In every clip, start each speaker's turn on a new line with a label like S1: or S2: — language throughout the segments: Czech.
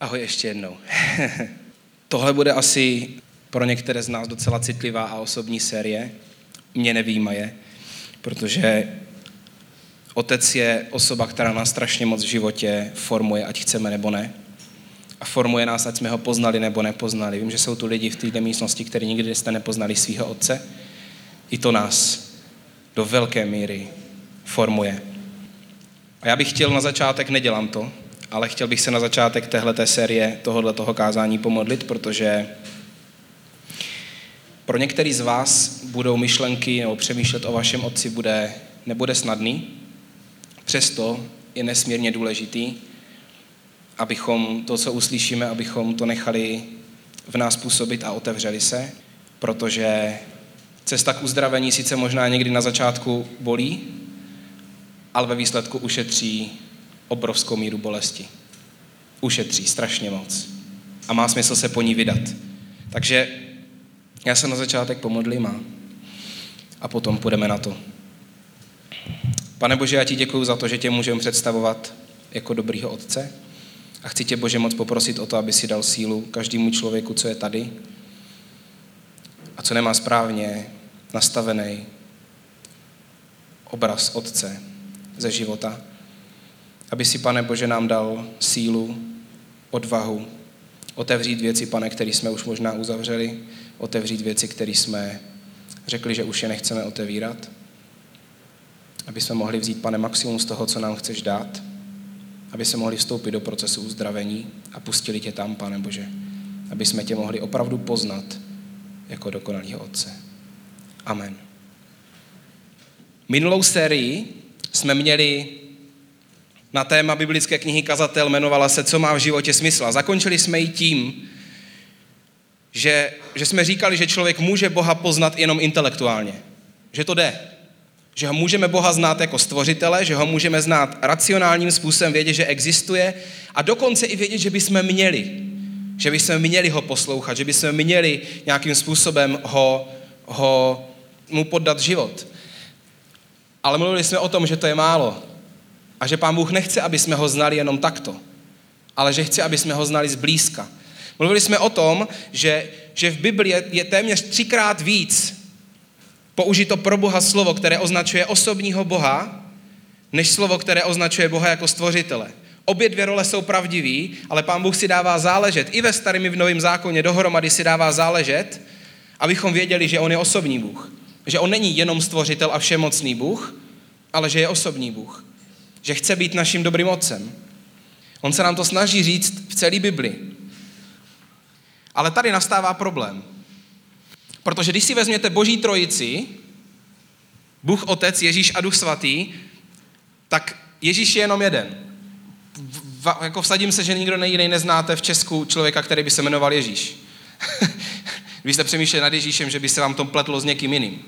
S1: Ahoj ještě jednou. Tohle bude asi pro některé z nás docela citlivá a osobní série. Mě nevýmaje, protože otec je osoba, která nás strašně moc v životě formuje, ať chceme nebo ne. A formuje nás, ať jsme ho poznali nebo nepoznali. Vím, že jsou tu lidi v této místnosti, kteří nikdy jste nepoznali svého otce. I to nás do velké míry formuje. A já bych chtěl na začátek, nedělám to, ale chtěl bych se na začátek téhleté série, tohohle toho kázání pomodlit, protože pro některý z vás budou myšlenky nebo přemýšlet o vašem otci bude, nebude snadný, přesto je nesmírně důležitý, abychom to, co uslyšíme, abychom to nechali v nás působit a otevřeli se, protože cesta k uzdravení sice možná někdy na začátku bolí, ale ve výsledku ušetří obrovskou míru bolesti. Ušetří strašně moc. A má smysl se po ní vydat. Takže já se na začátek pomodlím a, a potom půjdeme na to. Pane Bože, já ti děkuji za to, že tě můžeme představovat jako dobrýho otce. A chci tě, Bože, moc poprosit o to, aby si dal sílu každému člověku, co je tady a co nemá správně nastavený obraz Otce ze života. Aby si, pane Bože, nám dal sílu, odvahu, otevřít věci, pane, které jsme už možná uzavřeli, otevřít věci, které jsme řekli, že už je nechceme otevírat. Aby jsme mohli vzít, pane, maximum z toho, co nám chceš dát. Aby se mohli vstoupit do procesu uzdravení a pustili tě tam, pane Bože. Aby jsme tě mohli opravdu poznat jako dokonalýho Otce. Amen. Minulou sérii jsme měli na téma biblické knihy Kazatel, jmenovala se Co má v životě smysl. A zakončili jsme ji tím, že, že jsme říkali, že člověk může Boha poznat jenom intelektuálně. Že to jde. Že ho můžeme Boha znát jako stvořitele, že ho můžeme znát racionálním způsobem, vědět, že existuje a dokonce i vědět, že bychom měli. Že bychom měli ho poslouchat, že bychom měli nějakým způsobem ho, ho mu poddat život. Ale mluvili jsme o tom, že to je málo. A že Pán Bůh nechce, aby jsme ho znali jenom takto, ale že chce, aby jsme ho znali zblízka. Mluvili jsme o tom, že, že v Biblii je, je téměř třikrát víc použito pro Boha slovo, které označuje osobního Boha, než slovo, které označuje Boha jako stvořitele. Obě dvě role jsou pravdivý, ale Pán Bůh si dává záležet. I ve starém i v novém zákoně dohromady si dává záležet, abychom věděli, že On je osobní Bůh. Že On není jenom stvořitel a všemocný Bůh, ale že je osobní Bůh že chce být naším dobrým otcem. On se nám to snaží říct v celé Bibli. Ale tady nastává problém. Protože když si vezměte Boží trojici, Bůh Otec, Ježíš a Duch Svatý, tak Ježíš je jenom jeden. V, jako vsadím se, že nikdo jiný neznáte v Česku člověka, který by se jmenoval Ježíš. Vy jste přemýšleli nad Ježíšem, že by se vám to pletlo s někým jiným.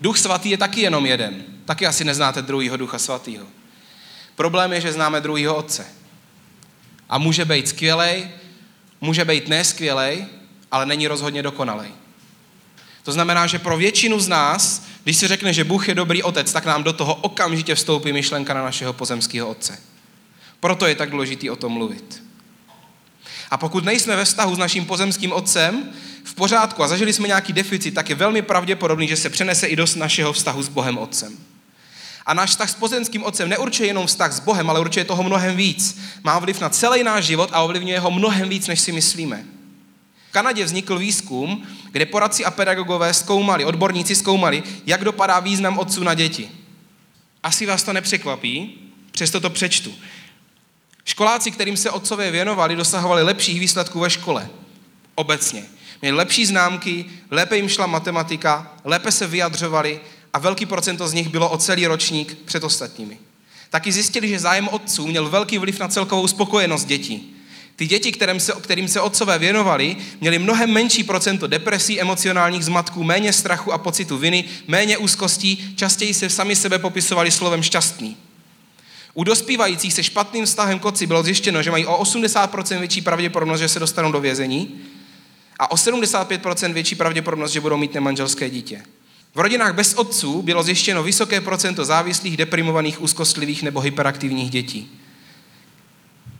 S1: Duch svatý je taky jenom jeden. Taky asi neznáte druhýho ducha svatýho. Problém je, že známe druhýho otce. A může být skvělej, může být neskvělej, ale není rozhodně dokonalej. To znamená, že pro většinu z nás, když si řekne, že Bůh je dobrý otec, tak nám do toho okamžitě vstoupí myšlenka na našeho pozemského otce. Proto je tak důležitý o tom mluvit. A pokud nejsme ve vztahu s naším pozemským otcem v pořádku a zažili jsme nějaký deficit, tak je velmi pravděpodobný, že se přenese i do našeho vztahu s Bohem Otcem. A náš vztah s pozemským otcem neurčuje jenom vztah s Bohem, ale určuje toho mnohem víc. Má vliv na celý náš život a ovlivňuje ho mnohem víc, než si myslíme. V Kanadě vznikl výzkum, kde poradci a pedagogové zkoumali, odborníci zkoumali, jak dopadá význam otců na děti. Asi vás to nepřekvapí, přesto to přečtu. Školáci, kterým se otcové věnovali, dosahovali lepších výsledků ve škole. Obecně. Měli lepší známky, lépe jim šla matematika, lépe se vyjadřovali a velký procento z nich bylo o celý ročník před ostatními. Taky zjistili, že zájem otců měl velký vliv na celkovou spokojenost dětí. Ty děti, kterým se, kterým se otcové věnovali, měly mnohem menší procento depresí, emocionálních zmatků, méně strachu a pocitu viny, méně úzkostí, častěji se sami sebe popisovali slovem šťastný. U dospívajících se špatným vztahem k otci bylo zjištěno, že mají o 80% větší pravděpodobnost, že se dostanou do vězení a o 75% větší pravděpodobnost, že budou mít nemanželské dítě. V rodinách bez otců bylo zjištěno vysoké procento závislých, deprimovaných, úzkostlivých nebo hyperaktivních dětí.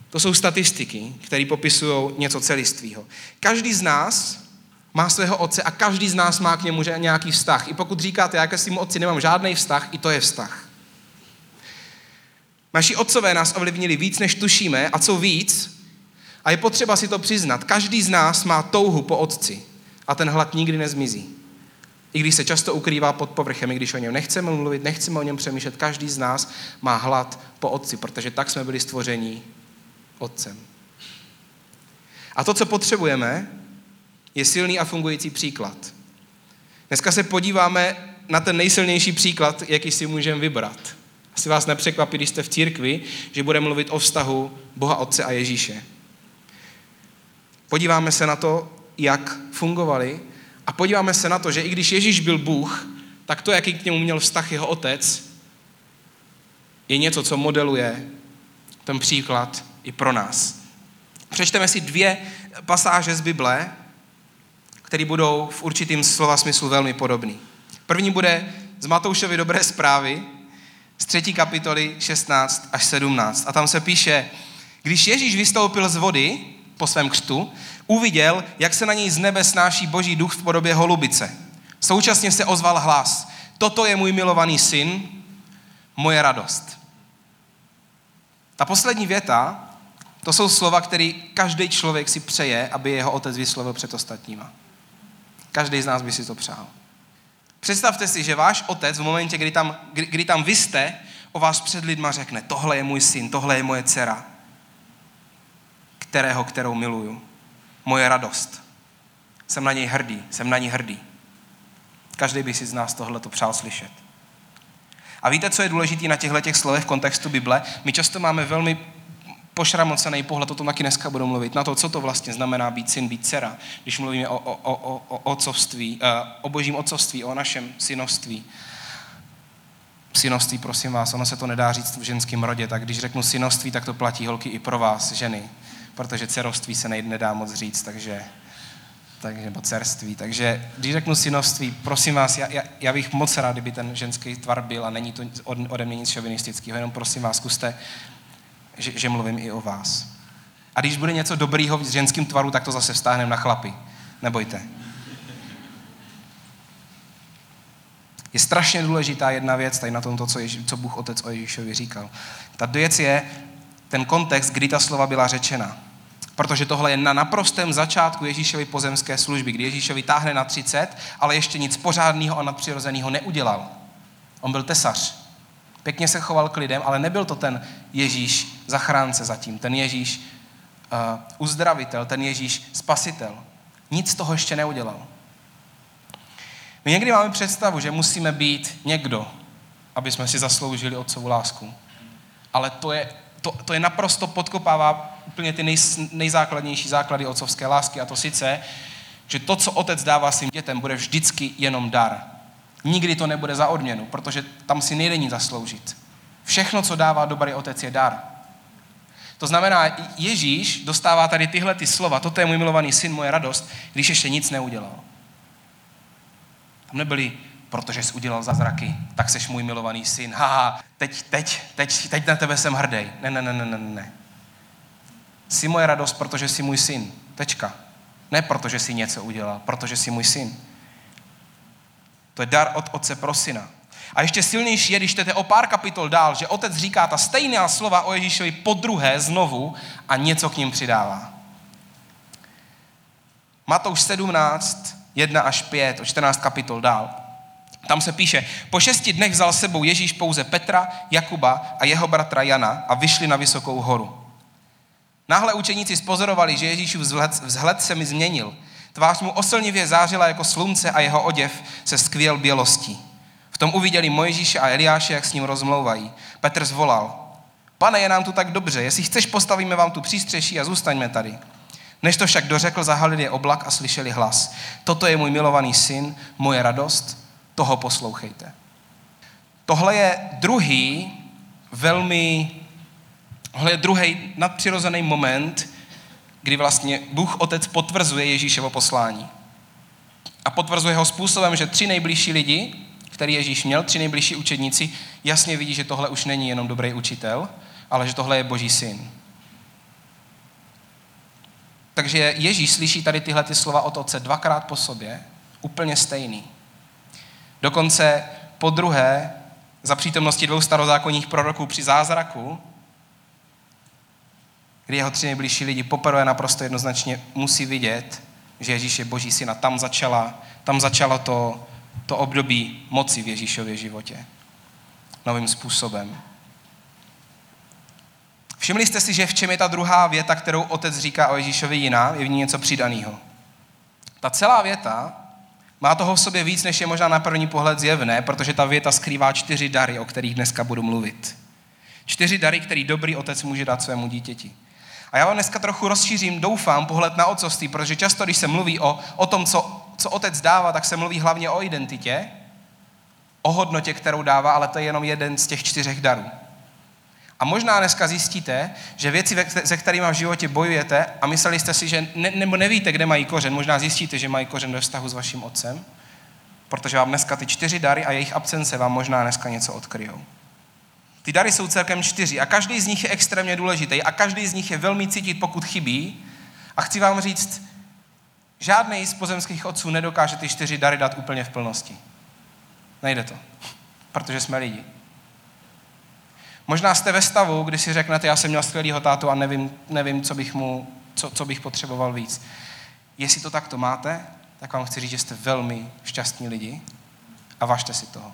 S1: To jsou statistiky, které popisují něco celistvého. Každý z nás má svého otce a každý z nás má k němu nějaký vztah. I pokud říkáte, já ke svým otci nemám žádný vztah, i to je vztah. Naši otcové nás ovlivnili víc, než tušíme a co víc, a je potřeba si to přiznat, každý z nás má touhu po otci a ten hlad nikdy nezmizí. I když se často ukrývá pod povrchem, i když o něm nechceme mluvit, nechceme o něm přemýšlet, každý z nás má hlad po otci, protože tak jsme byli stvoření otcem. A to, co potřebujeme, je silný a fungující příklad. Dneska se podíváme na ten nejsilnější příklad, jaký si můžeme vybrat. Asi vás nepřekvapí, když jste v církvi, že bude mluvit o vztahu Boha Otce a Ježíše. Podíváme se na to, jak fungovali a podíváme se na to, že i když Ježíš byl Bůh, tak to, jaký k němu měl vztah jeho otec, je něco, co modeluje ten příklad i pro nás. Přečteme si dvě pasáže z Bible, které budou v určitým slova smyslu velmi podobný. První bude z Matoušovy dobré zprávy z třetí kapitoly 16 až 17. A tam se píše, když Ježíš vystoupil z vody po svém křtu, uviděl, jak se na něj z nebe snáší boží duch v podobě holubice. Současně se ozval hlas. Toto je můj milovaný syn, moje radost. Ta poslední věta, to jsou slova, které každý člověk si přeje, aby jeho otec vyslovil před ostatníma. Každý z nás by si to přál. Představte si, že váš otec v momentě, kdy tam, kdy, kdy tam vy jste, o vás před lidma řekne, tohle je můj syn, tohle je moje dcera, kterého, kterou miluju. Moje radost. Jsem na něj hrdý, jsem na ní hrdý. Každý by si z nás tohle to přál slyšet. A víte, co je důležité na těchto těch slovech v kontextu Bible? My často máme velmi pošramocený pohled, o tom taky dneska budu mluvit, na to, co to vlastně znamená být syn, být dcera, když mluvíme o, o, o, o, otcovství, eh, o božím otcovství, o našem synovství. Synovství, prosím vás, ono se to nedá říct v ženském rodě, tak když řeknu synovství, tak to platí holky i pro vás, ženy, protože dcerovství se nedá moc říct, takže takže, nebo cerství. Takže když řeknu synovství, prosím vás, já, já, já bych moc rád, kdyby ten ženský tvar byl a není to ode mě nic šovinistického, jenom prosím vás, zkuste že, že mluvím i o vás. A když bude něco dobrýho v ženském tvaru, tak to zase vztáhneme na chlapy. Nebojte. Je strašně důležitá jedna věc tady na tomto, co, Ježí, co Bůh Otec o Ježíšovi říkal. Ta věc je ten kontext, kdy ta slova byla řečena. Protože tohle je na naprostém začátku Ježíšovy pozemské služby, kdy Ježíšovi táhne na 30, ale ještě nic pořádného a nadpřirozeného neudělal. On byl tesař. Pěkně se choval k lidem, ale nebyl to ten Ježíš zachránce zatím, ten Ježíš uh, uzdravitel, ten Ježíš spasitel. Nic toho ještě neudělal. My někdy máme představu, že musíme být někdo, aby jsme si zasloužili otcovu lásku. Ale to je, to, to je naprosto podkopává úplně ty nej, nejzákladnější základy otcovské lásky. A to sice, že to, co otec dává svým dětem, bude vždycky jenom dar. Nikdy to nebude za odměnu, protože tam si nejde nic zasloužit. Všechno, co dává dobrý otec, je dar. To znamená, Ježíš dostává tady tyhle ty slova, toto je můj milovaný syn, moje radost, když ještě nic neudělal. Tam nebyli, protože jsi udělal zázraky, tak seš můj milovaný syn. Haha, teď, teď, teď, teď na tebe jsem hrdý. Ne, ne, ne, ne, ne, ne. Jsi moje radost, protože jsi můj syn. Tečka. Ne protože jsi něco udělal, protože jsi můj syn. To je dar od otce pro syna. A ještě silnější je, když jdete o pár kapitol dál, že otec říká ta stejná slova o Ježíšovi po druhé znovu a něco k ním přidává. Matouš 17, 1 až 5, o 14 kapitol dál. Tam se píše, po šesti dnech vzal sebou Ježíš pouze Petra, Jakuba a jeho bratra Jana a vyšli na vysokou horu. Náhle učeníci spozorovali, že Ježíšův vzhled, vzhled se mi změnil – Tvář mu oslnivě zářila jako slunce a jeho oděv se skvěl bělostí. V tom uviděli Mojžíše a Eliáše, jak s ním rozmlouvají. Petr zvolal, pane, je nám tu tak dobře, jestli chceš, postavíme vám tu přístřeší a zůstaňme tady. Než to však dořekl, zahalili je oblak a slyšeli hlas. Toto je můj milovaný syn, moje radost, toho poslouchejte. Tohle je druhý velmi, tohle je druhý nadpřirozený moment, kdy vlastně Bůh Otec potvrzuje Ježíševo poslání. A potvrzuje ho způsobem, že tři nejbližší lidi, který Ježíš měl, tři nejbližší učedníci, jasně vidí, že tohle už není jenom dobrý učitel, ale že tohle je Boží syn. Takže Ježíš slyší tady tyhle ty slova od otce dvakrát po sobě, úplně stejný. Dokonce po druhé, za přítomnosti dvou starozákonních proroků při zázraku, kdy jeho tři nejbližší lidi poprvé naprosto jednoznačně musí vidět, že Ježíš je boží syna. Tam začala, tam začalo to, to období moci v Ježíšově životě. Novým způsobem. Všimli jste si, že v čem je ta druhá věta, kterou otec říká o Ježíšovi jiná? Je v ní něco přidaného. Ta celá věta má toho v sobě víc, než je možná na první pohled zjevné, protože ta věta skrývá čtyři dary, o kterých dneska budu mluvit. Čtyři dary, který dobrý otec může dát svému dítěti. Já vám dneska trochu rozšířím, doufám, pohled na otcovství, protože často, když se mluví o, o tom, co, co otec dává, tak se mluví hlavně o identitě, o hodnotě, kterou dává, ale to je jenom jeden z těch čtyřech darů. A možná dneska zjistíte, že věci, se kterými v životě bojujete a mysleli jste si, že ne, nebo nevíte, kde mají kořen, možná zjistíte, že mají kořen ve vztahu s vaším otcem, protože vám dneska ty čtyři dary a jejich absence vám možná dneska něco odkryjou. Ty dary jsou celkem čtyři a každý z nich je extrémně důležitý a každý z nich je velmi cítit, pokud chybí. A chci vám říct, žádný z pozemských otců nedokáže ty čtyři dary dát úplně v plnosti. Nejde to, protože jsme lidi. Možná jste ve stavu, kdy si řeknete, já jsem měl skvělýho tátu a nevím, nevím co, bych mu, co, co bych potřeboval víc. Jestli to takto máte, tak vám chci říct, že jste velmi šťastní lidi a važte si toho.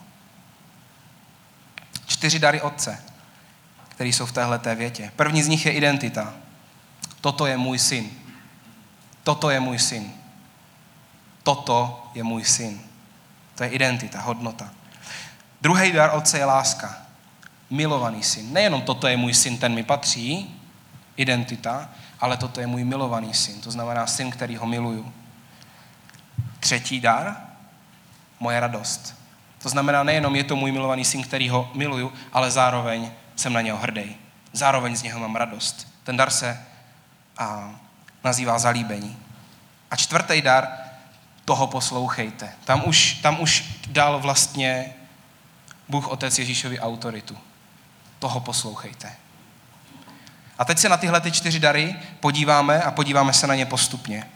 S1: Čtyři dary Otce, které jsou v téhle větě. První z nich je identita. Toto je můj syn. Toto je můj syn. Toto je můj syn. To je identita, hodnota. Druhý dar Otce je láska milovaný syn. Nejenom toto je můj syn, ten mi patří, identita, ale toto je můj milovaný syn. To znamená syn, který ho miluju. Třetí dar, moje radost. To znamená, nejenom je to můj milovaný syn, který ho miluju, ale zároveň jsem na něho hrdý. Zároveň z něho mám radost. Ten dar se a, nazývá zalíbení. A čtvrtý dar, toho poslouchejte. Tam už, tam už dal vlastně Bůh Otec Ježíšovi autoritu toho poslouchejte. A teď se na tyhle ty čtyři dary podíváme a podíváme se na ně postupně.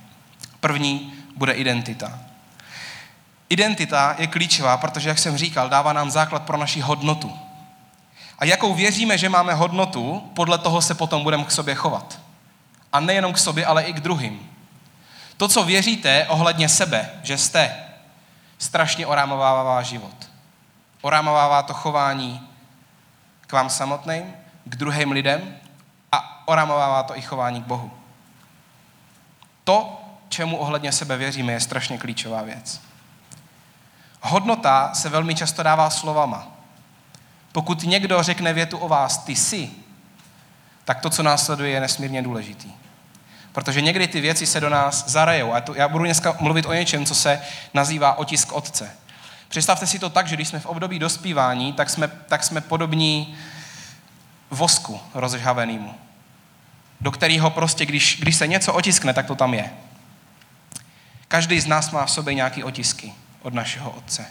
S1: První bude identita. Identita je klíčová, protože, jak jsem říkal, dává nám základ pro naši hodnotu. A jakou věříme, že máme hodnotu, podle toho se potom budeme k sobě chovat. A nejenom k sobě, ale i k druhým. To, co věříte ohledně sebe, že jste, strašně orámovává váš život. Orámovává to chování, k vám samotným, k druhým lidem a oramovává to i chování k Bohu. To, čemu ohledně sebe věříme, je strašně klíčová věc. Hodnota se velmi často dává slovama. Pokud někdo řekne větu o vás, ty jsi, tak to, co následuje, je nesmírně důležitý. Protože někdy ty věci se do nás zarejou. A to, já budu dneska mluvit o něčem, co se nazývá otisk otce. Představte si to tak, že když jsme v období dospívání, tak jsme, tak jsme podobní vosku rozžhavenému, do kterého prostě, když, když se něco otiskne, tak to tam je. Každý z nás má v sobě nějaké otisky od našeho otce.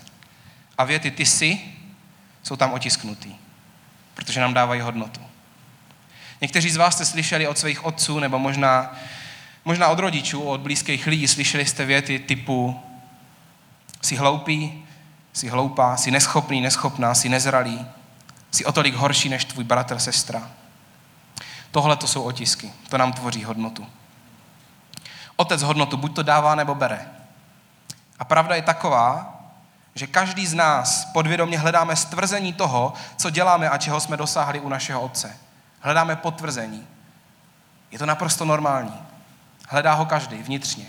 S1: A věty ty si jsou tam otisknutý, protože nám dávají hodnotu. Někteří z vás jste slyšeli od svých otců, nebo možná, možná od rodičů, od blízkých lidí, slyšeli jste věty typu jsi hloupý, Jsi hloupá, jsi neschopný, neschopná, jsi nezralý, jsi o tolik horší než tvůj bratr, sestra. Tohle to jsou otisky, to nám tvoří hodnotu. Otec hodnotu buď to dává, nebo bere. A pravda je taková, že každý z nás podvědomě hledáme stvrzení toho, co děláme a čeho jsme dosáhli u našeho otce. Hledáme potvrzení. Je to naprosto normální. Hledá ho každý vnitřně.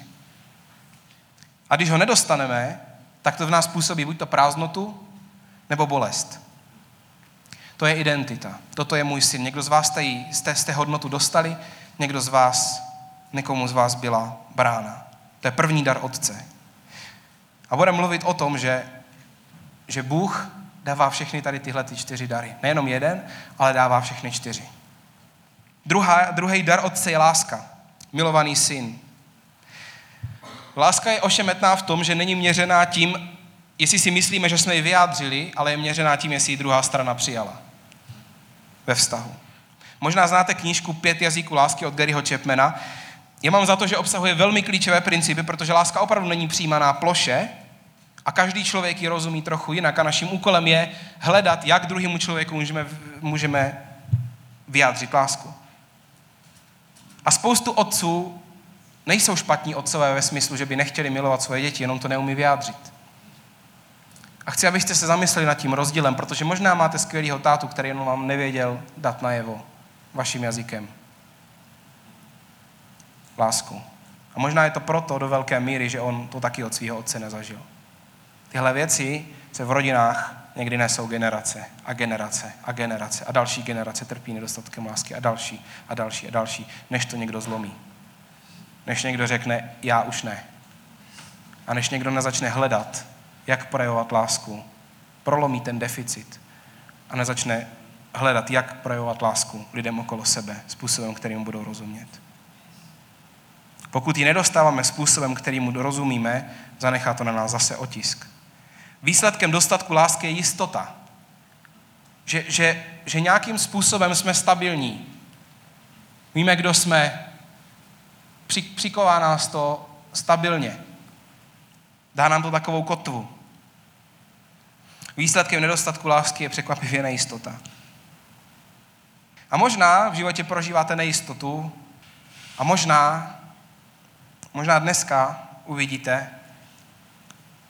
S1: A když ho nedostaneme, tak to v nás působí buď to prázdnotu, nebo bolest. To je identita. Toto je můj syn. Někdo z vás jste, jste, jste hodnotu dostali, někdo z vás, někomu z vás byla brána. To je první dar Otce. A budeme mluvit o tom, že, že Bůh dává všechny tady tyhle ty čtyři dary. Nejenom jeden, ale dává všechny čtyři. Druhá, druhý dar Otce je láska. Milovaný syn. Láska je ošemetná v tom, že není měřená tím, jestli si myslíme, že jsme ji vyjádřili, ale je měřená tím, jestli ji druhá strana přijala ve vztahu. Možná znáte knížku Pět jazyků lásky od Garyho Chapmana já mám za to, že obsahuje velmi klíčové principy, protože láska opravdu není přijímaná ploše a každý člověk ji rozumí trochu jinak a naším úkolem je hledat, jak druhému člověku můžeme, můžeme vyjádřit lásku. A spoustu otců nejsou špatní otcové ve smyslu, že by nechtěli milovat svoje děti, jenom to neumí vyjádřit. A chci, abyste se zamysleli nad tím rozdílem, protože možná máte skvělého tátu, který jenom vám nevěděl dát najevo vaším jazykem. Lásku. A možná je to proto do velké míry, že on to taky od svého otce nezažil. Tyhle věci se v rodinách někdy nesou generace a generace a generace a další generace trpí nedostatkem lásky a další a další a další, než to někdo zlomí. Než někdo řekne, já už ne. A než někdo nezačne hledat, jak projevovat lásku, prolomí ten deficit a nezačne hledat, jak projevovat lásku lidem okolo sebe způsobem, kterým budou rozumět. Pokud ji nedostáváme způsobem, kterým rozumíme, zanechá to na nás zase otisk. Výsledkem dostatku lásky je jistota. Že, že, že nějakým způsobem jsme stabilní. Víme, kdo jsme. Při, přiková nás to stabilně. Dá nám to takovou kotvu. Výsledkem nedostatku lásky je překvapivě nejistota. A možná v životě prožíváte nejistotu a možná, možná dneska uvidíte,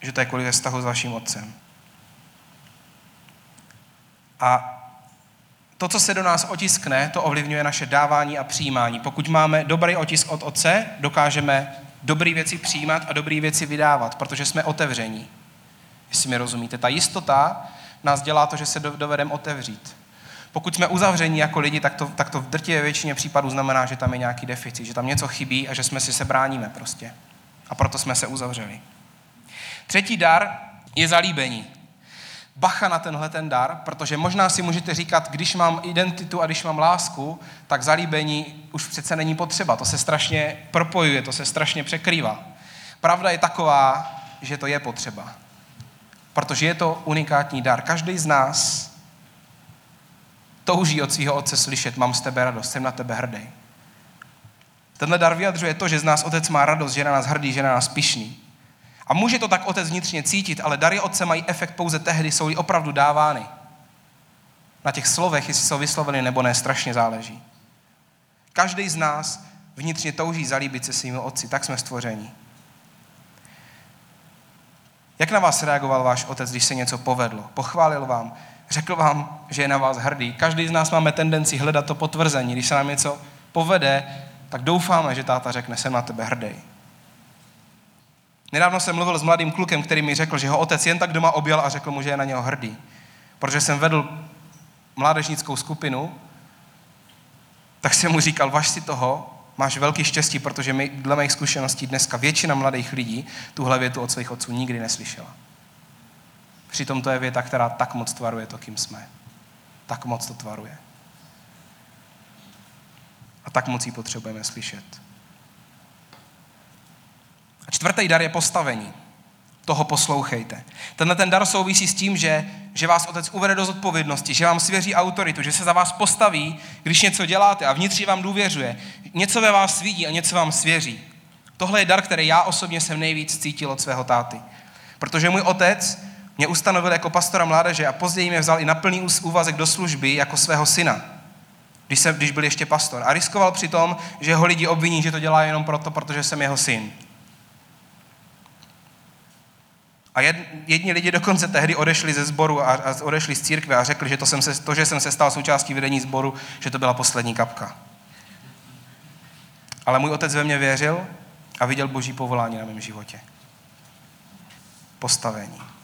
S1: že to je kvůli vztahu s vaším otcem. A to, co se do nás otiskne, to ovlivňuje naše dávání a přijímání. Pokud máme dobrý otisk od otce, dokážeme dobré věci přijímat a dobré věci vydávat, protože jsme otevření. Jestli mi rozumíte. Ta jistota nás dělá to, že se dovedeme otevřít. Pokud jsme uzavření jako lidi, tak to, tak to v drtivé většině případů znamená, že tam je nějaký deficit, že tam něco chybí a že jsme si se bráníme prostě. A proto jsme se uzavřeli. Třetí dar je zalíbení. Bacha na tenhle ten dar, protože možná si můžete říkat, když mám identitu a když mám lásku, tak zalíbení už přece není potřeba. To se strašně propojuje, to se strašně překrývá. Pravda je taková, že to je potřeba. Protože je to unikátní dar. Každý z nás touží od svého otce slyšet, mám z tebe radost, jsem na tebe hrdý. Tenhle dar vyjadřuje to, že z nás otec má radost, že na nás hrdý, že na nás pišný. A může to tak otec vnitřně cítit, ale dary otce mají efekt pouze tehdy, jsou-li opravdu dávány. Na těch slovech, jestli jsou vysloveny nebo ne, strašně záleží. Každý z nás vnitřně touží zalíbit se svými otci, tak jsme stvoření. Jak na vás reagoval váš otec, když se něco povedlo? Pochválil vám? Řekl vám, že je na vás hrdý? Každý z nás máme tendenci hledat to potvrzení. Když se nám něco povede, tak doufáme, že táta řekne, jsem na tebe hrdý. Nedávno jsem mluvil s mladým klukem, který mi řekl, že ho otec jen tak doma objel a řekl mu, že je na něho hrdý. Protože jsem vedl mládežnickou skupinu, tak jsem mu říkal, važ si toho, máš velký štěstí, protože my, dle mých zkušeností dneska většina mladých lidí tuhle větu od svých otců nikdy neslyšela. Přitom to je věta, která tak moc tvaruje to, kým jsme. Tak moc to tvaruje. A tak moc ji potřebujeme slyšet. A čtvrtý dar je postavení. Toho poslouchejte. Tenhle ten dar souvisí s tím, že, že vás otec uvede do zodpovědnosti, že vám svěří autoritu, že se za vás postaví, když něco děláte a vnitři vám důvěřuje. Něco ve vás vidí a něco vám svěří. Tohle je dar, který já osobně jsem nejvíc cítil od svého táty. Protože můj otec mě ustanovil jako pastora mládeže a později mě vzal i na plný úvazek do služby jako svého syna, když, jsem, když byl ještě pastor. A riskoval při tom, že ho lidi obviní, že to dělá jenom proto, protože jsem jeho syn. A jedni lidi dokonce tehdy odešli ze sboru a, a odešli z církve a řekli, že to, jsem se, to, že jsem se stal součástí vedení sboru, že to byla poslední kapka. Ale můj otec ve mně věřil a viděl boží povolání na mém životě. Postavení.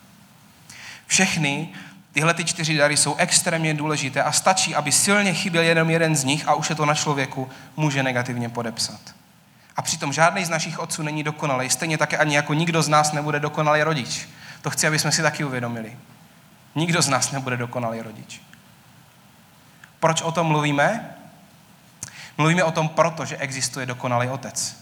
S1: Všechny tyhle ty čtyři dary jsou extrémně důležité a stačí, aby silně chyběl jenom jeden z nich a už je to na člověku může negativně podepsat. A přitom žádný z našich otců není dokonalý. Stejně také ani jako nikdo z nás nebude dokonalý rodič. To chci, aby jsme si taky uvědomili. Nikdo z nás nebude dokonalý rodič. Proč o tom mluvíme? Mluvíme o tom proto, že existuje dokonalý otec.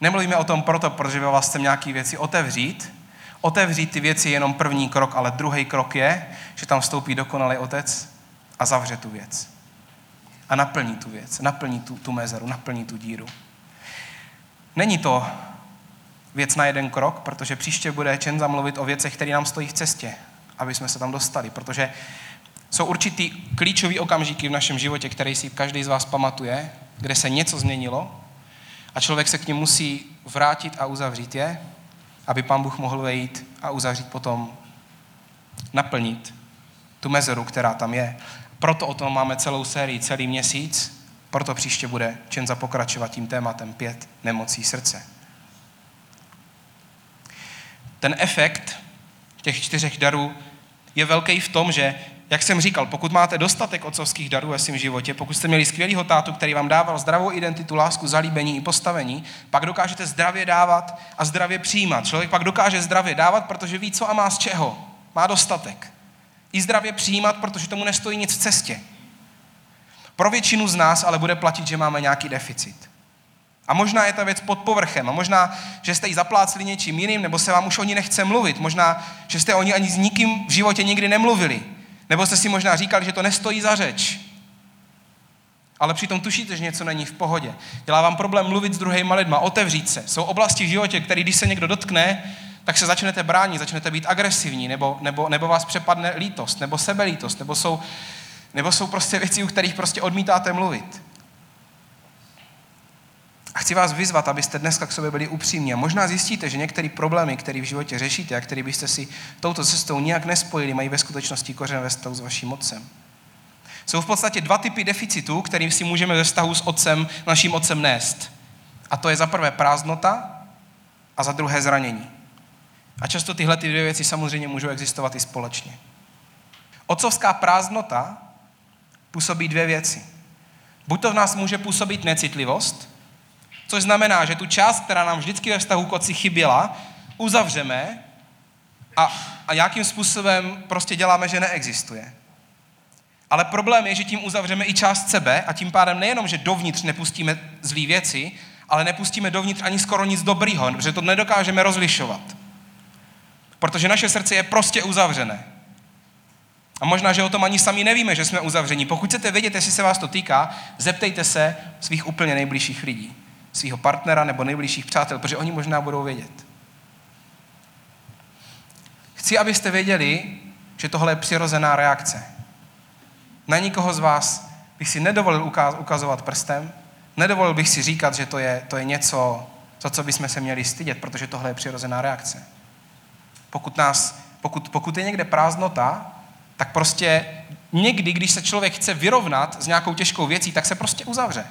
S1: Nemluvíme o tom proto, protože vás chcem nějaké věci otevřít. Otevřít ty věci je jenom první krok, ale druhý krok je, že tam vstoupí dokonalý otec a zavře tu věc. a naplní tu věc, naplní tu, tu mezeru, naplní tu díru. Není to věc na jeden krok, protože příště bude Čen zamluvit o věcech, které nám stojí v cestě, aby jsme se tam dostali, protože jsou určitý klíčový okamžiky v našem životě, který si každý z vás pamatuje, kde se něco změnilo a člověk se k ním musí vrátit a uzavřít je, aby pán Bůh mohl vejít a uzavřít potom, naplnit tu mezeru, která tam je. Proto o tom máme celou sérii, celý měsíc, proto příště bude Čenza pokračovat tím tématem pět nemocí srdce. Ten efekt těch čtyřech darů je velký v tom, že, jak jsem říkal, pokud máte dostatek otcovských darů ve svém životě, pokud jste měli skvělého tátu, který vám dával zdravou identitu, lásku, zalíbení i postavení, pak dokážete zdravě dávat a zdravě přijímat. Člověk pak dokáže zdravě dávat, protože ví, co a má z čeho. Má dostatek. I zdravě přijímat, protože tomu nestojí nic v cestě. Pro většinu z nás ale bude platit, že máme nějaký deficit. A možná je ta věc pod povrchem. A možná, že jste ji zaplácli něčím jiným, nebo se vám už o ní nechce mluvit. Možná, že jste o ní ani s nikým v životě nikdy nemluvili. Nebo jste si možná říkali, že to nestojí za řeč. Ale přitom tušíte, že něco není v pohodě. Dělá vám problém mluvit s druhýma lidma, otevřít se. Jsou oblasti v životě, které když se někdo dotkne, tak se začnete bránit, začnete být agresivní, nebo, nebo, nebo vás přepadne lítost, nebo sebelítost, nebo jsou, nebo jsou prostě věci, u kterých prostě odmítáte mluvit. A chci vás vyzvat, abyste dneska k sobě byli upřímní. A možná zjistíte, že některé problémy, které v životě řešíte a které byste si touto cestou nijak nespojili, mají ve skutečnosti kořen ve vztahu s vaším otcem. Jsou v podstatě dva typy deficitů, kterým si můžeme ve vztahu s otcem, naším otcem nést. A to je za prvé prázdnota a za druhé zranění. A často tyhle ty dvě věci samozřejmě můžou existovat i společně. Otcovská prázdnota působí dvě věci. Buď to v nás může působit necitlivost, což znamená, že tu část, která nám vždycky ve vztahu k otci chyběla, uzavřeme a, a nějakým způsobem prostě děláme, že neexistuje. Ale problém je, že tím uzavřeme i část sebe a tím pádem nejenom, že dovnitř nepustíme zlý věci, ale nepustíme dovnitř ani skoro nic dobrýho, protože to nedokážeme rozlišovat. Protože naše srdce je prostě uzavřené. A možná, že o tom ani sami nevíme, že jsme uzavření. Pokud chcete vědět, jestli se vás to týká, zeptejte se svých úplně nejbližších lidí. Svého partnera nebo nejbližších přátel, protože oni možná budou vědět. Chci, abyste věděli, že tohle je přirozená reakce. Na nikoho z vás bych si nedovolil ukazovat prstem, nedovolil bych si říkat, že to je, to je něco, za co bychom se měli stydět, protože tohle je přirozená reakce. Pokud, nás, pokud, pokud je někde prázdnota, tak prostě někdy, když se člověk chce vyrovnat s nějakou těžkou věcí, tak se prostě uzavře.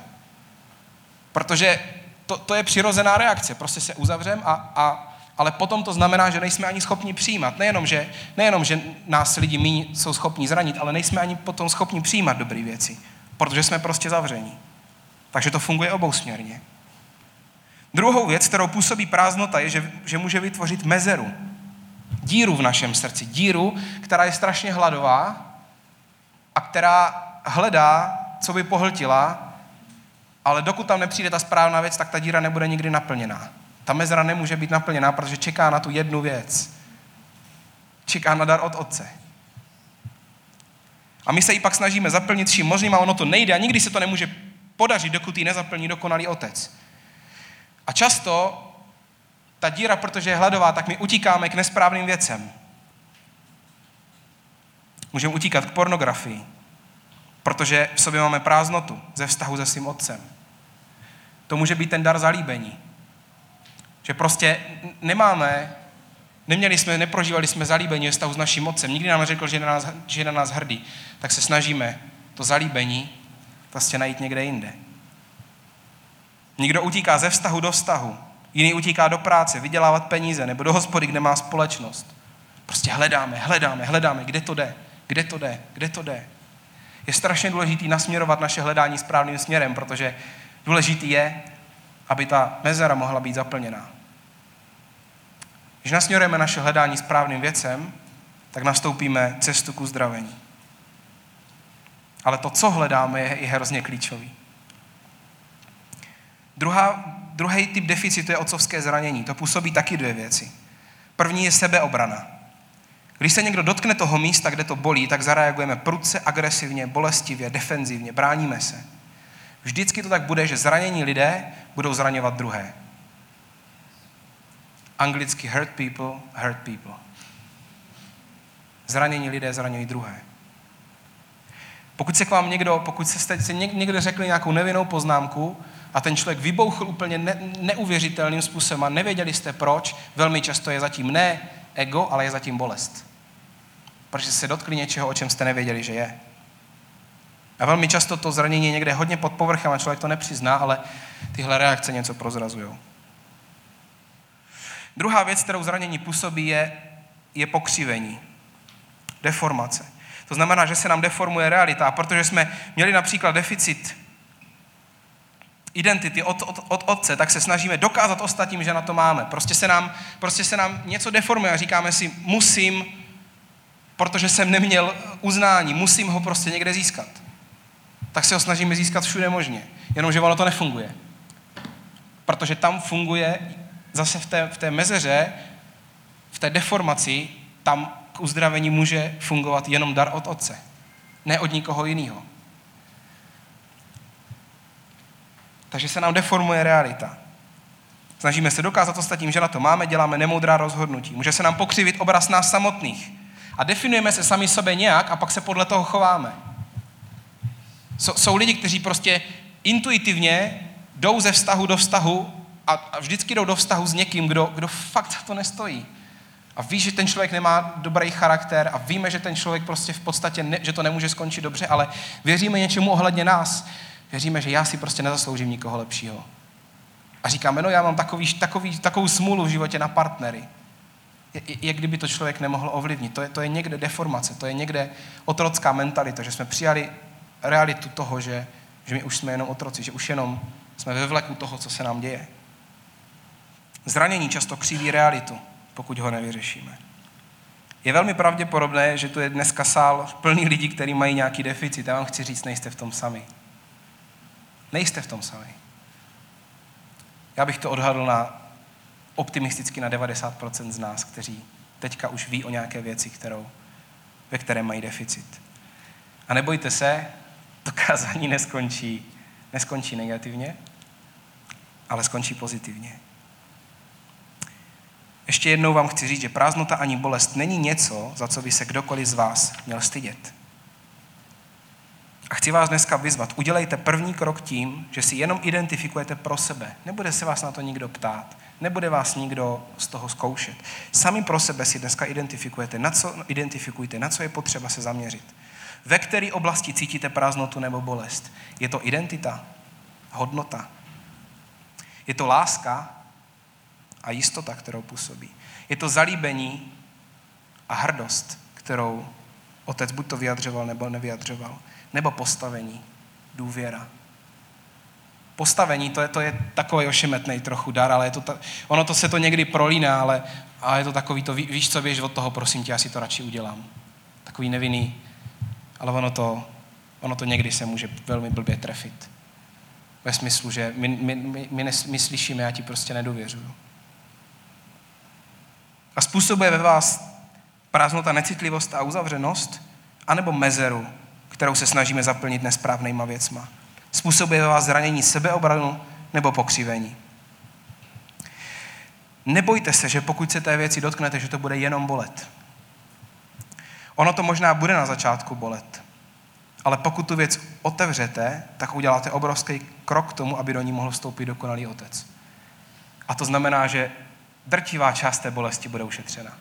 S1: Protože to, to je přirozená reakce. Prostě se uzavřem, a, a, ale potom to znamená, že nejsme ani schopni přijímat. Nejenom, že, nejenom, že nás lidi míň jsou schopni zranit, ale nejsme ani potom schopni přijímat dobré věci. Protože jsme prostě zavření. Takže to funguje obousměrně. Druhou věc, kterou působí prázdnota, je, že, že může vytvořit mezeru díru v našem srdci. Díru, která je strašně hladová a která hledá, co by pohltila, ale dokud tam nepřijde ta správná věc, tak ta díra nebude nikdy naplněná. Ta mezera nemůže být naplněná, protože čeká na tu jednu věc. Čeká na dar od Otce. A my se ji pak snažíme zaplnit vším možným a ono to nejde a nikdy se to nemůže podařit, dokud ji nezaplní dokonalý Otec. A často ta díra, protože je hladová, tak my utíkáme k nesprávným věcem. Můžeme utíkat k pornografii, protože v sobě máme prázdnotu ze vztahu se svým otcem. To může být ten dar zalíbení. Že prostě nemáme, neměli jsme, neprožívali jsme zalíbení ve vztahu s naším otcem. Nikdy nám řekl, že je na nás, že je na nás hrdý. Tak se snažíme to zalíbení prostě najít někde jinde. Někdo utíká ze vztahu do vztahu. Jiný utíká do práce, vydělávat peníze, nebo do hospody, kde má společnost. Prostě hledáme, hledáme, hledáme, kde to jde, kde to jde, kde to jde. Je strašně důležité nasměrovat naše hledání správným směrem, protože důležitý je, aby ta mezera mohla být zaplněná. Když nasměrujeme naše hledání správným věcem, tak nastoupíme cestu k uzdravení. Ale to, co hledáme, je i hrozně klíčový. Druhá, druhý typ deficitu je otcovské zranění. To působí taky dvě věci. První je sebeobrana. Když se někdo dotkne toho místa, kde to bolí, tak zareagujeme prudce, agresivně, bolestivě, defenzivně, bráníme se. Vždycky to tak bude, že zranění lidé budou zraňovat druhé. Anglicky hurt people, hurt people. Zranění lidé zraňují druhé. Pokud se k vám někdo, pokud se jste si někdo řekli nějakou nevinnou poznámku a ten člověk vybouchl úplně ne, neuvěřitelným způsobem a nevěděli jste proč, velmi často je zatím ne ego, ale je zatím bolest. Protože se dotkli něčeho, o čem jste nevěděli, že je. A velmi často to zranění je někde hodně pod povrchem a člověk to nepřizná, ale tyhle reakce něco prozrazují. Druhá věc, kterou zranění působí, je, je pokřivení, deformace. To znamená, že se nám deformuje realita. A protože jsme měli například deficit identity od, od, od otce, tak se snažíme dokázat ostatním, že na to máme. Prostě se nám, prostě se nám něco deformuje a říkáme si, musím, protože jsem neměl uznání, musím ho prostě někde získat. Tak se ho snažíme získat všude možně. Jenomže ono to nefunguje. Protože tam funguje zase v té, v té mezeře, v té deformaci, tam k uzdravení může fungovat jenom dar od Otce, ne od nikoho jiného. Takže se nám deformuje realita. Snažíme se dokázat ostatním, že na to máme, děláme nemoudrá rozhodnutí. Může se nám pokřivit obraz nás samotných. A definujeme se sami sobě nějak a pak se podle toho chováme. Jsou lidi, kteří prostě intuitivně jdou ze vztahu do vztahu a, vždycky jdou do vztahu s někým, kdo, kdo fakt za to nestojí. A ví, že ten člověk nemá dobrý charakter a víme, že ten člověk prostě v podstatě, ne, že to nemůže skončit dobře, ale věříme něčemu ohledně nás. Věříme, že já si prostě nezasloužím nikoho lepšího. A říkáme, no já mám takový, takový, takovou smůlu v životě na partnery. Je, jak kdyby to člověk nemohl ovlivnit. To je, to je někde deformace, to je někde otrocká mentalita, že jsme přijali realitu toho, že, že my už jsme jenom otroci, že už jenom jsme ve vleku toho, co se nám děje. Zranění často křiví realitu, pokud ho nevyřešíme. Je velmi pravděpodobné, že tu je dneska sál plný lidí, kteří mají nějaký deficit. Já vám chci říct, nejste v tom sami. Nejste v tom sami. Já bych to odhadl na optimisticky na 90% z nás, kteří teďka už ví o nějaké věci, kterou, ve které mají deficit. A nebojte se, to kázání neskončí, neskončí negativně, ale skončí pozitivně. Ještě jednou vám chci říct, že prázdnota ani bolest není něco, za co by se kdokoliv z vás měl stydět. A chci vás dneska vyzvat, udělejte první krok tím, že si jenom identifikujete pro sebe. Nebude se vás na to nikdo ptát, nebude vás nikdo z toho zkoušet. Sami pro sebe si dneska identifikujete, na co, identifikujte, na co je potřeba se zaměřit. Ve které oblasti cítíte prázdnotu nebo bolest? Je to identita, hodnota. Je to láska a jistota, kterou působí. Je to zalíbení a hrdost, kterou otec buď to vyjadřoval nebo nevyjadřoval. Nebo postavení, důvěra. Postavení, to je, to je takový ošemetný trochu dar, ale je to ta, ono to se to někdy prolíná, ale, ale je to takový to, víš co, běž od toho, prosím tě, já si to radši udělám. Takový nevinný, ale ono to, ono to někdy se může velmi blbě trefit. Ve smyslu, že my, my, my, my, nes, my slyšíme, já ti prostě nedůvěřuju. A způsobuje ve vás prázdnota, necitlivost a uzavřenost, anebo mezeru, kterou se snažíme zaplnit nesprávnýma věcma. Způsobuje ve vás zranění sebeobranu nebo pokřivení. Nebojte se, že pokud se té věci dotknete, že to bude jenom bolet. Ono to možná bude na začátku bolet, ale pokud tu věc otevřete, tak uděláte obrovský krok k tomu, aby do ní mohl vstoupit dokonalý otec. A to znamená, že drtivá část té bolesti bude ušetřena.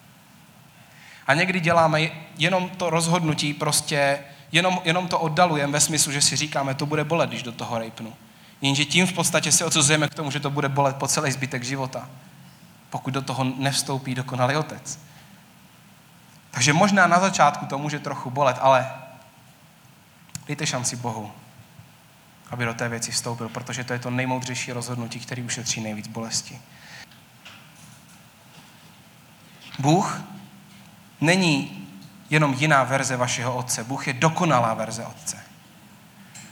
S1: A někdy děláme jenom to rozhodnutí, prostě jenom, jenom to oddalujeme ve smyslu, že si říkáme, to bude bolet, když do toho rejpnu. Jenže tím v podstatě se odsuzujeme k tomu, že to bude bolet po celý zbytek života, pokud do toho nevstoupí dokonalý otec. Takže možná na začátku to může trochu bolet, ale dejte šanci Bohu, aby do té věci vstoupil, protože to je to nejmoudřejší rozhodnutí, který ušetří nejvíc bolesti. Bůh není jenom jiná verze vašeho otce. Bůh je dokonalá verze otce.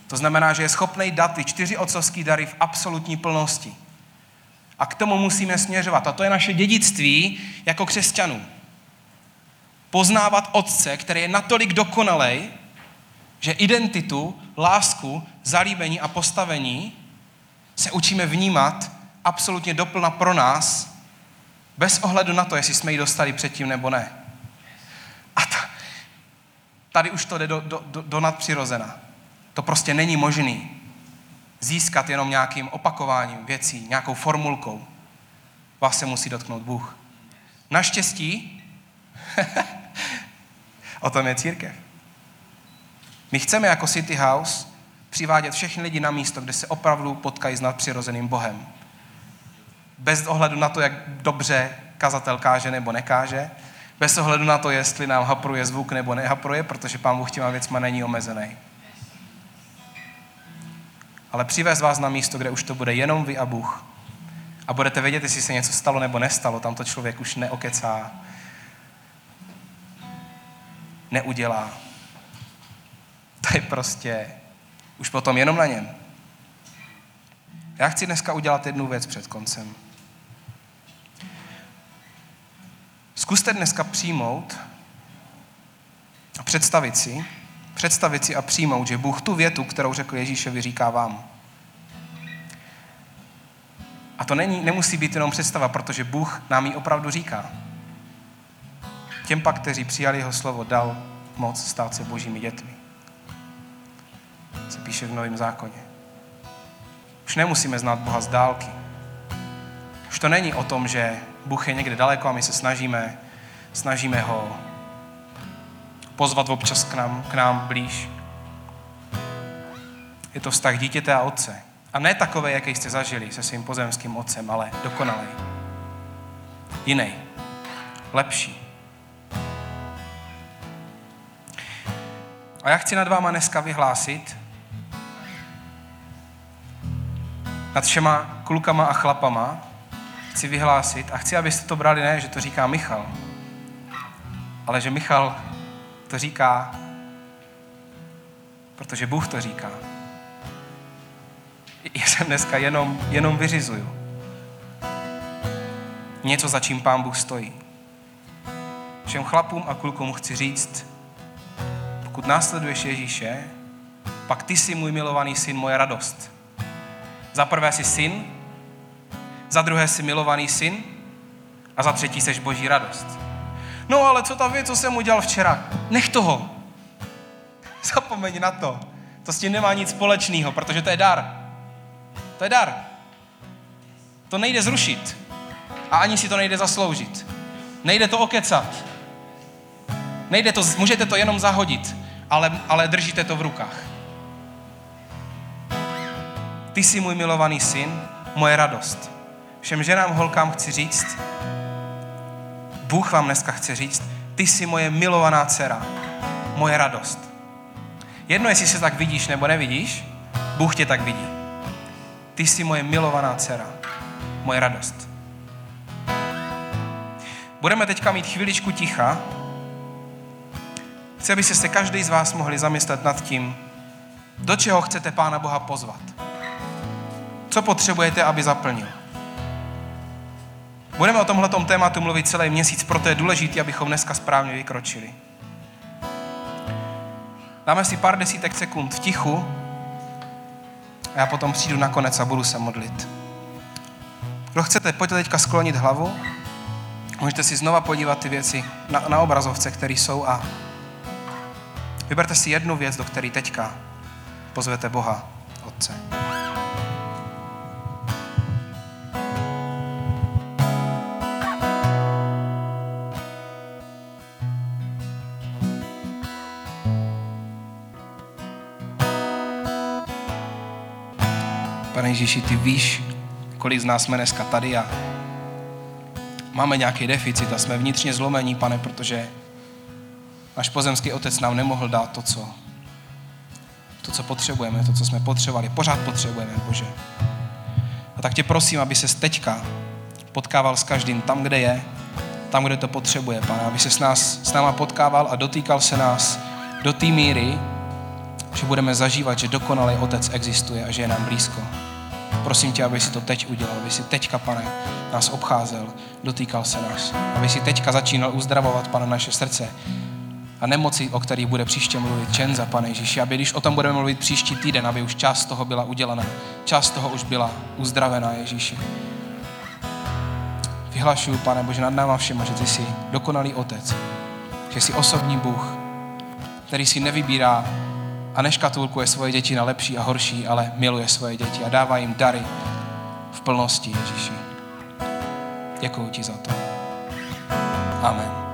S1: To znamená, že je schopný dát ty čtyři otcovské dary v absolutní plnosti. A k tomu musíme směřovat. A to je naše dědictví jako křesťanů. Poznávat Otce, který je natolik dokonalej, že identitu, lásku, zalíbení a postavení se učíme vnímat absolutně doplna pro nás, bez ohledu na to, jestli jsme ji dostali předtím nebo ne. A ta, tady už to jde do, do, do, do nadpřirozena. To prostě není možný získat jenom nějakým opakováním věcí, nějakou formulkou. Vás se musí dotknout Bůh. Naštěstí, o tom je církev. My chceme jako City House přivádět všechny lidi na místo, kde se opravdu potkají s nadpřirozeným Bohem. Bez ohledu na to, jak dobře kazatel káže nebo nekáže, bez ohledu na to, jestli nám hapruje zvuk nebo nehapruje, protože Pán Bůh těma věcma není omezený. Ale přivez vás na místo, kde už to bude jenom vy a Bůh. A budete vědět, jestli se něco stalo nebo nestalo. Tam to člověk už neokecá, neudělá. To je prostě už potom jenom na něm. Já chci dneska udělat jednu věc před koncem. Zkuste dneska přijmout a představit si, představit si a přijmout, že Bůh tu větu, kterou řekl Ježíšovi, říká vám. A to není, nemusí být jenom představa, protože Bůh nám ji opravdu říká. Těm pak, kteří přijali jeho slovo, dal moc stát se božími dětmi. Se píše v Novém zákoně. Už nemusíme znát Boha z dálky. Už to není o tom, že Bůh je někde daleko a my se snažíme, snažíme ho pozvat občas k nám, k nám blíž. Je to vztah dítěte a otce. A ne takové, jaký jste zažili se svým pozemským otcem, ale dokonalý. Jiný. Lepší. A já chci nad váma dneska vyhlásit, nad všema klukama a chlapama, chci vyhlásit a chci, abyste to brali ne, že to říká Michal, ale že Michal to říká, protože Bůh to říká. Já jsem dneska jenom, jenom vyřizuju. Něco, za čím Pán Bůh stojí. Všem chlapům a klukům chci říct, pokud následuješ Ježíše, pak ty jsi můj milovaný syn, moje radost. Za prvé jsi syn, za druhé jsi milovaný syn a za třetí jsi boží radost. No ale co ta věc, co jsem udělal včera? Nech toho. Zapomeň na to. To s tím nemá nic společného, protože to je dar. To je dar. To nejde zrušit. A ani si to nejde zasloužit. Nejde to okecat. Nejde to, můžete to jenom zahodit, ale, ale držíte to v rukách. Ty jsi můj milovaný syn, moje radost. Všem ženám, holkám chci říct, Bůh vám dneska chce říct, ty jsi moje milovaná dcera, moje radost. Jedno, jestli se tak vidíš nebo nevidíš, Bůh tě tak vidí. Ty jsi moje milovaná dcera, moje radost. Budeme teďka mít chviličku ticha. Chci, aby se každý z vás mohli zamyslet nad tím, do čeho chcete Pána Boha pozvat. Co potřebujete, aby zaplnil. Budeme o tomhle tématu mluvit celý měsíc, proto je důležité, abychom dneska správně vykročili. Dáme si pár desítek sekund v tichu a já potom přijdu na konec a budu se modlit. Kdo chcete, pojďte teďka sklonit hlavu. Můžete si znova podívat ty věci na, na obrazovce, které jsou a vyberte si jednu věc, do které teďka pozvete Boha, Otce. Pane Ježíši, ty víš, kolik z nás jsme dneska tady a máme nějaký deficit a jsme vnitřně zlomení, pane, protože náš pozemský otec nám nemohl dát to, co, to, co potřebujeme, to, co jsme potřebovali. Pořád potřebujeme, Bože. A tak tě prosím, aby se teďka potkával s každým tam, kde je, tam, kde to potřebuje, pane, aby se s, nás, s náma potkával a dotýkal se nás do té míry, že budeme zažívat, že dokonalý Otec existuje a že je nám blízko. Prosím tě, aby si to teď udělal, aby si teďka, pane, nás obcházel, dotýkal se nás. Aby si teďka začínal uzdravovat, pane, naše srdce a nemoci, o kterých bude příště mluvit Čenza, pane Ježíši, aby když o tom budeme mluvit příští týden, aby už část toho byla udělaná, část toho už byla uzdravená, Ježíši. Vyhlašuju, pane Bože, nad náma všema, že ty jsi dokonalý otec, že jsi osobní Bůh, který si nevybírá a neškatulkuje svoje děti na lepší a horší, ale miluje svoje děti a dává jim dary v plnosti, Ježíši. Děkuji ti za to. Amen.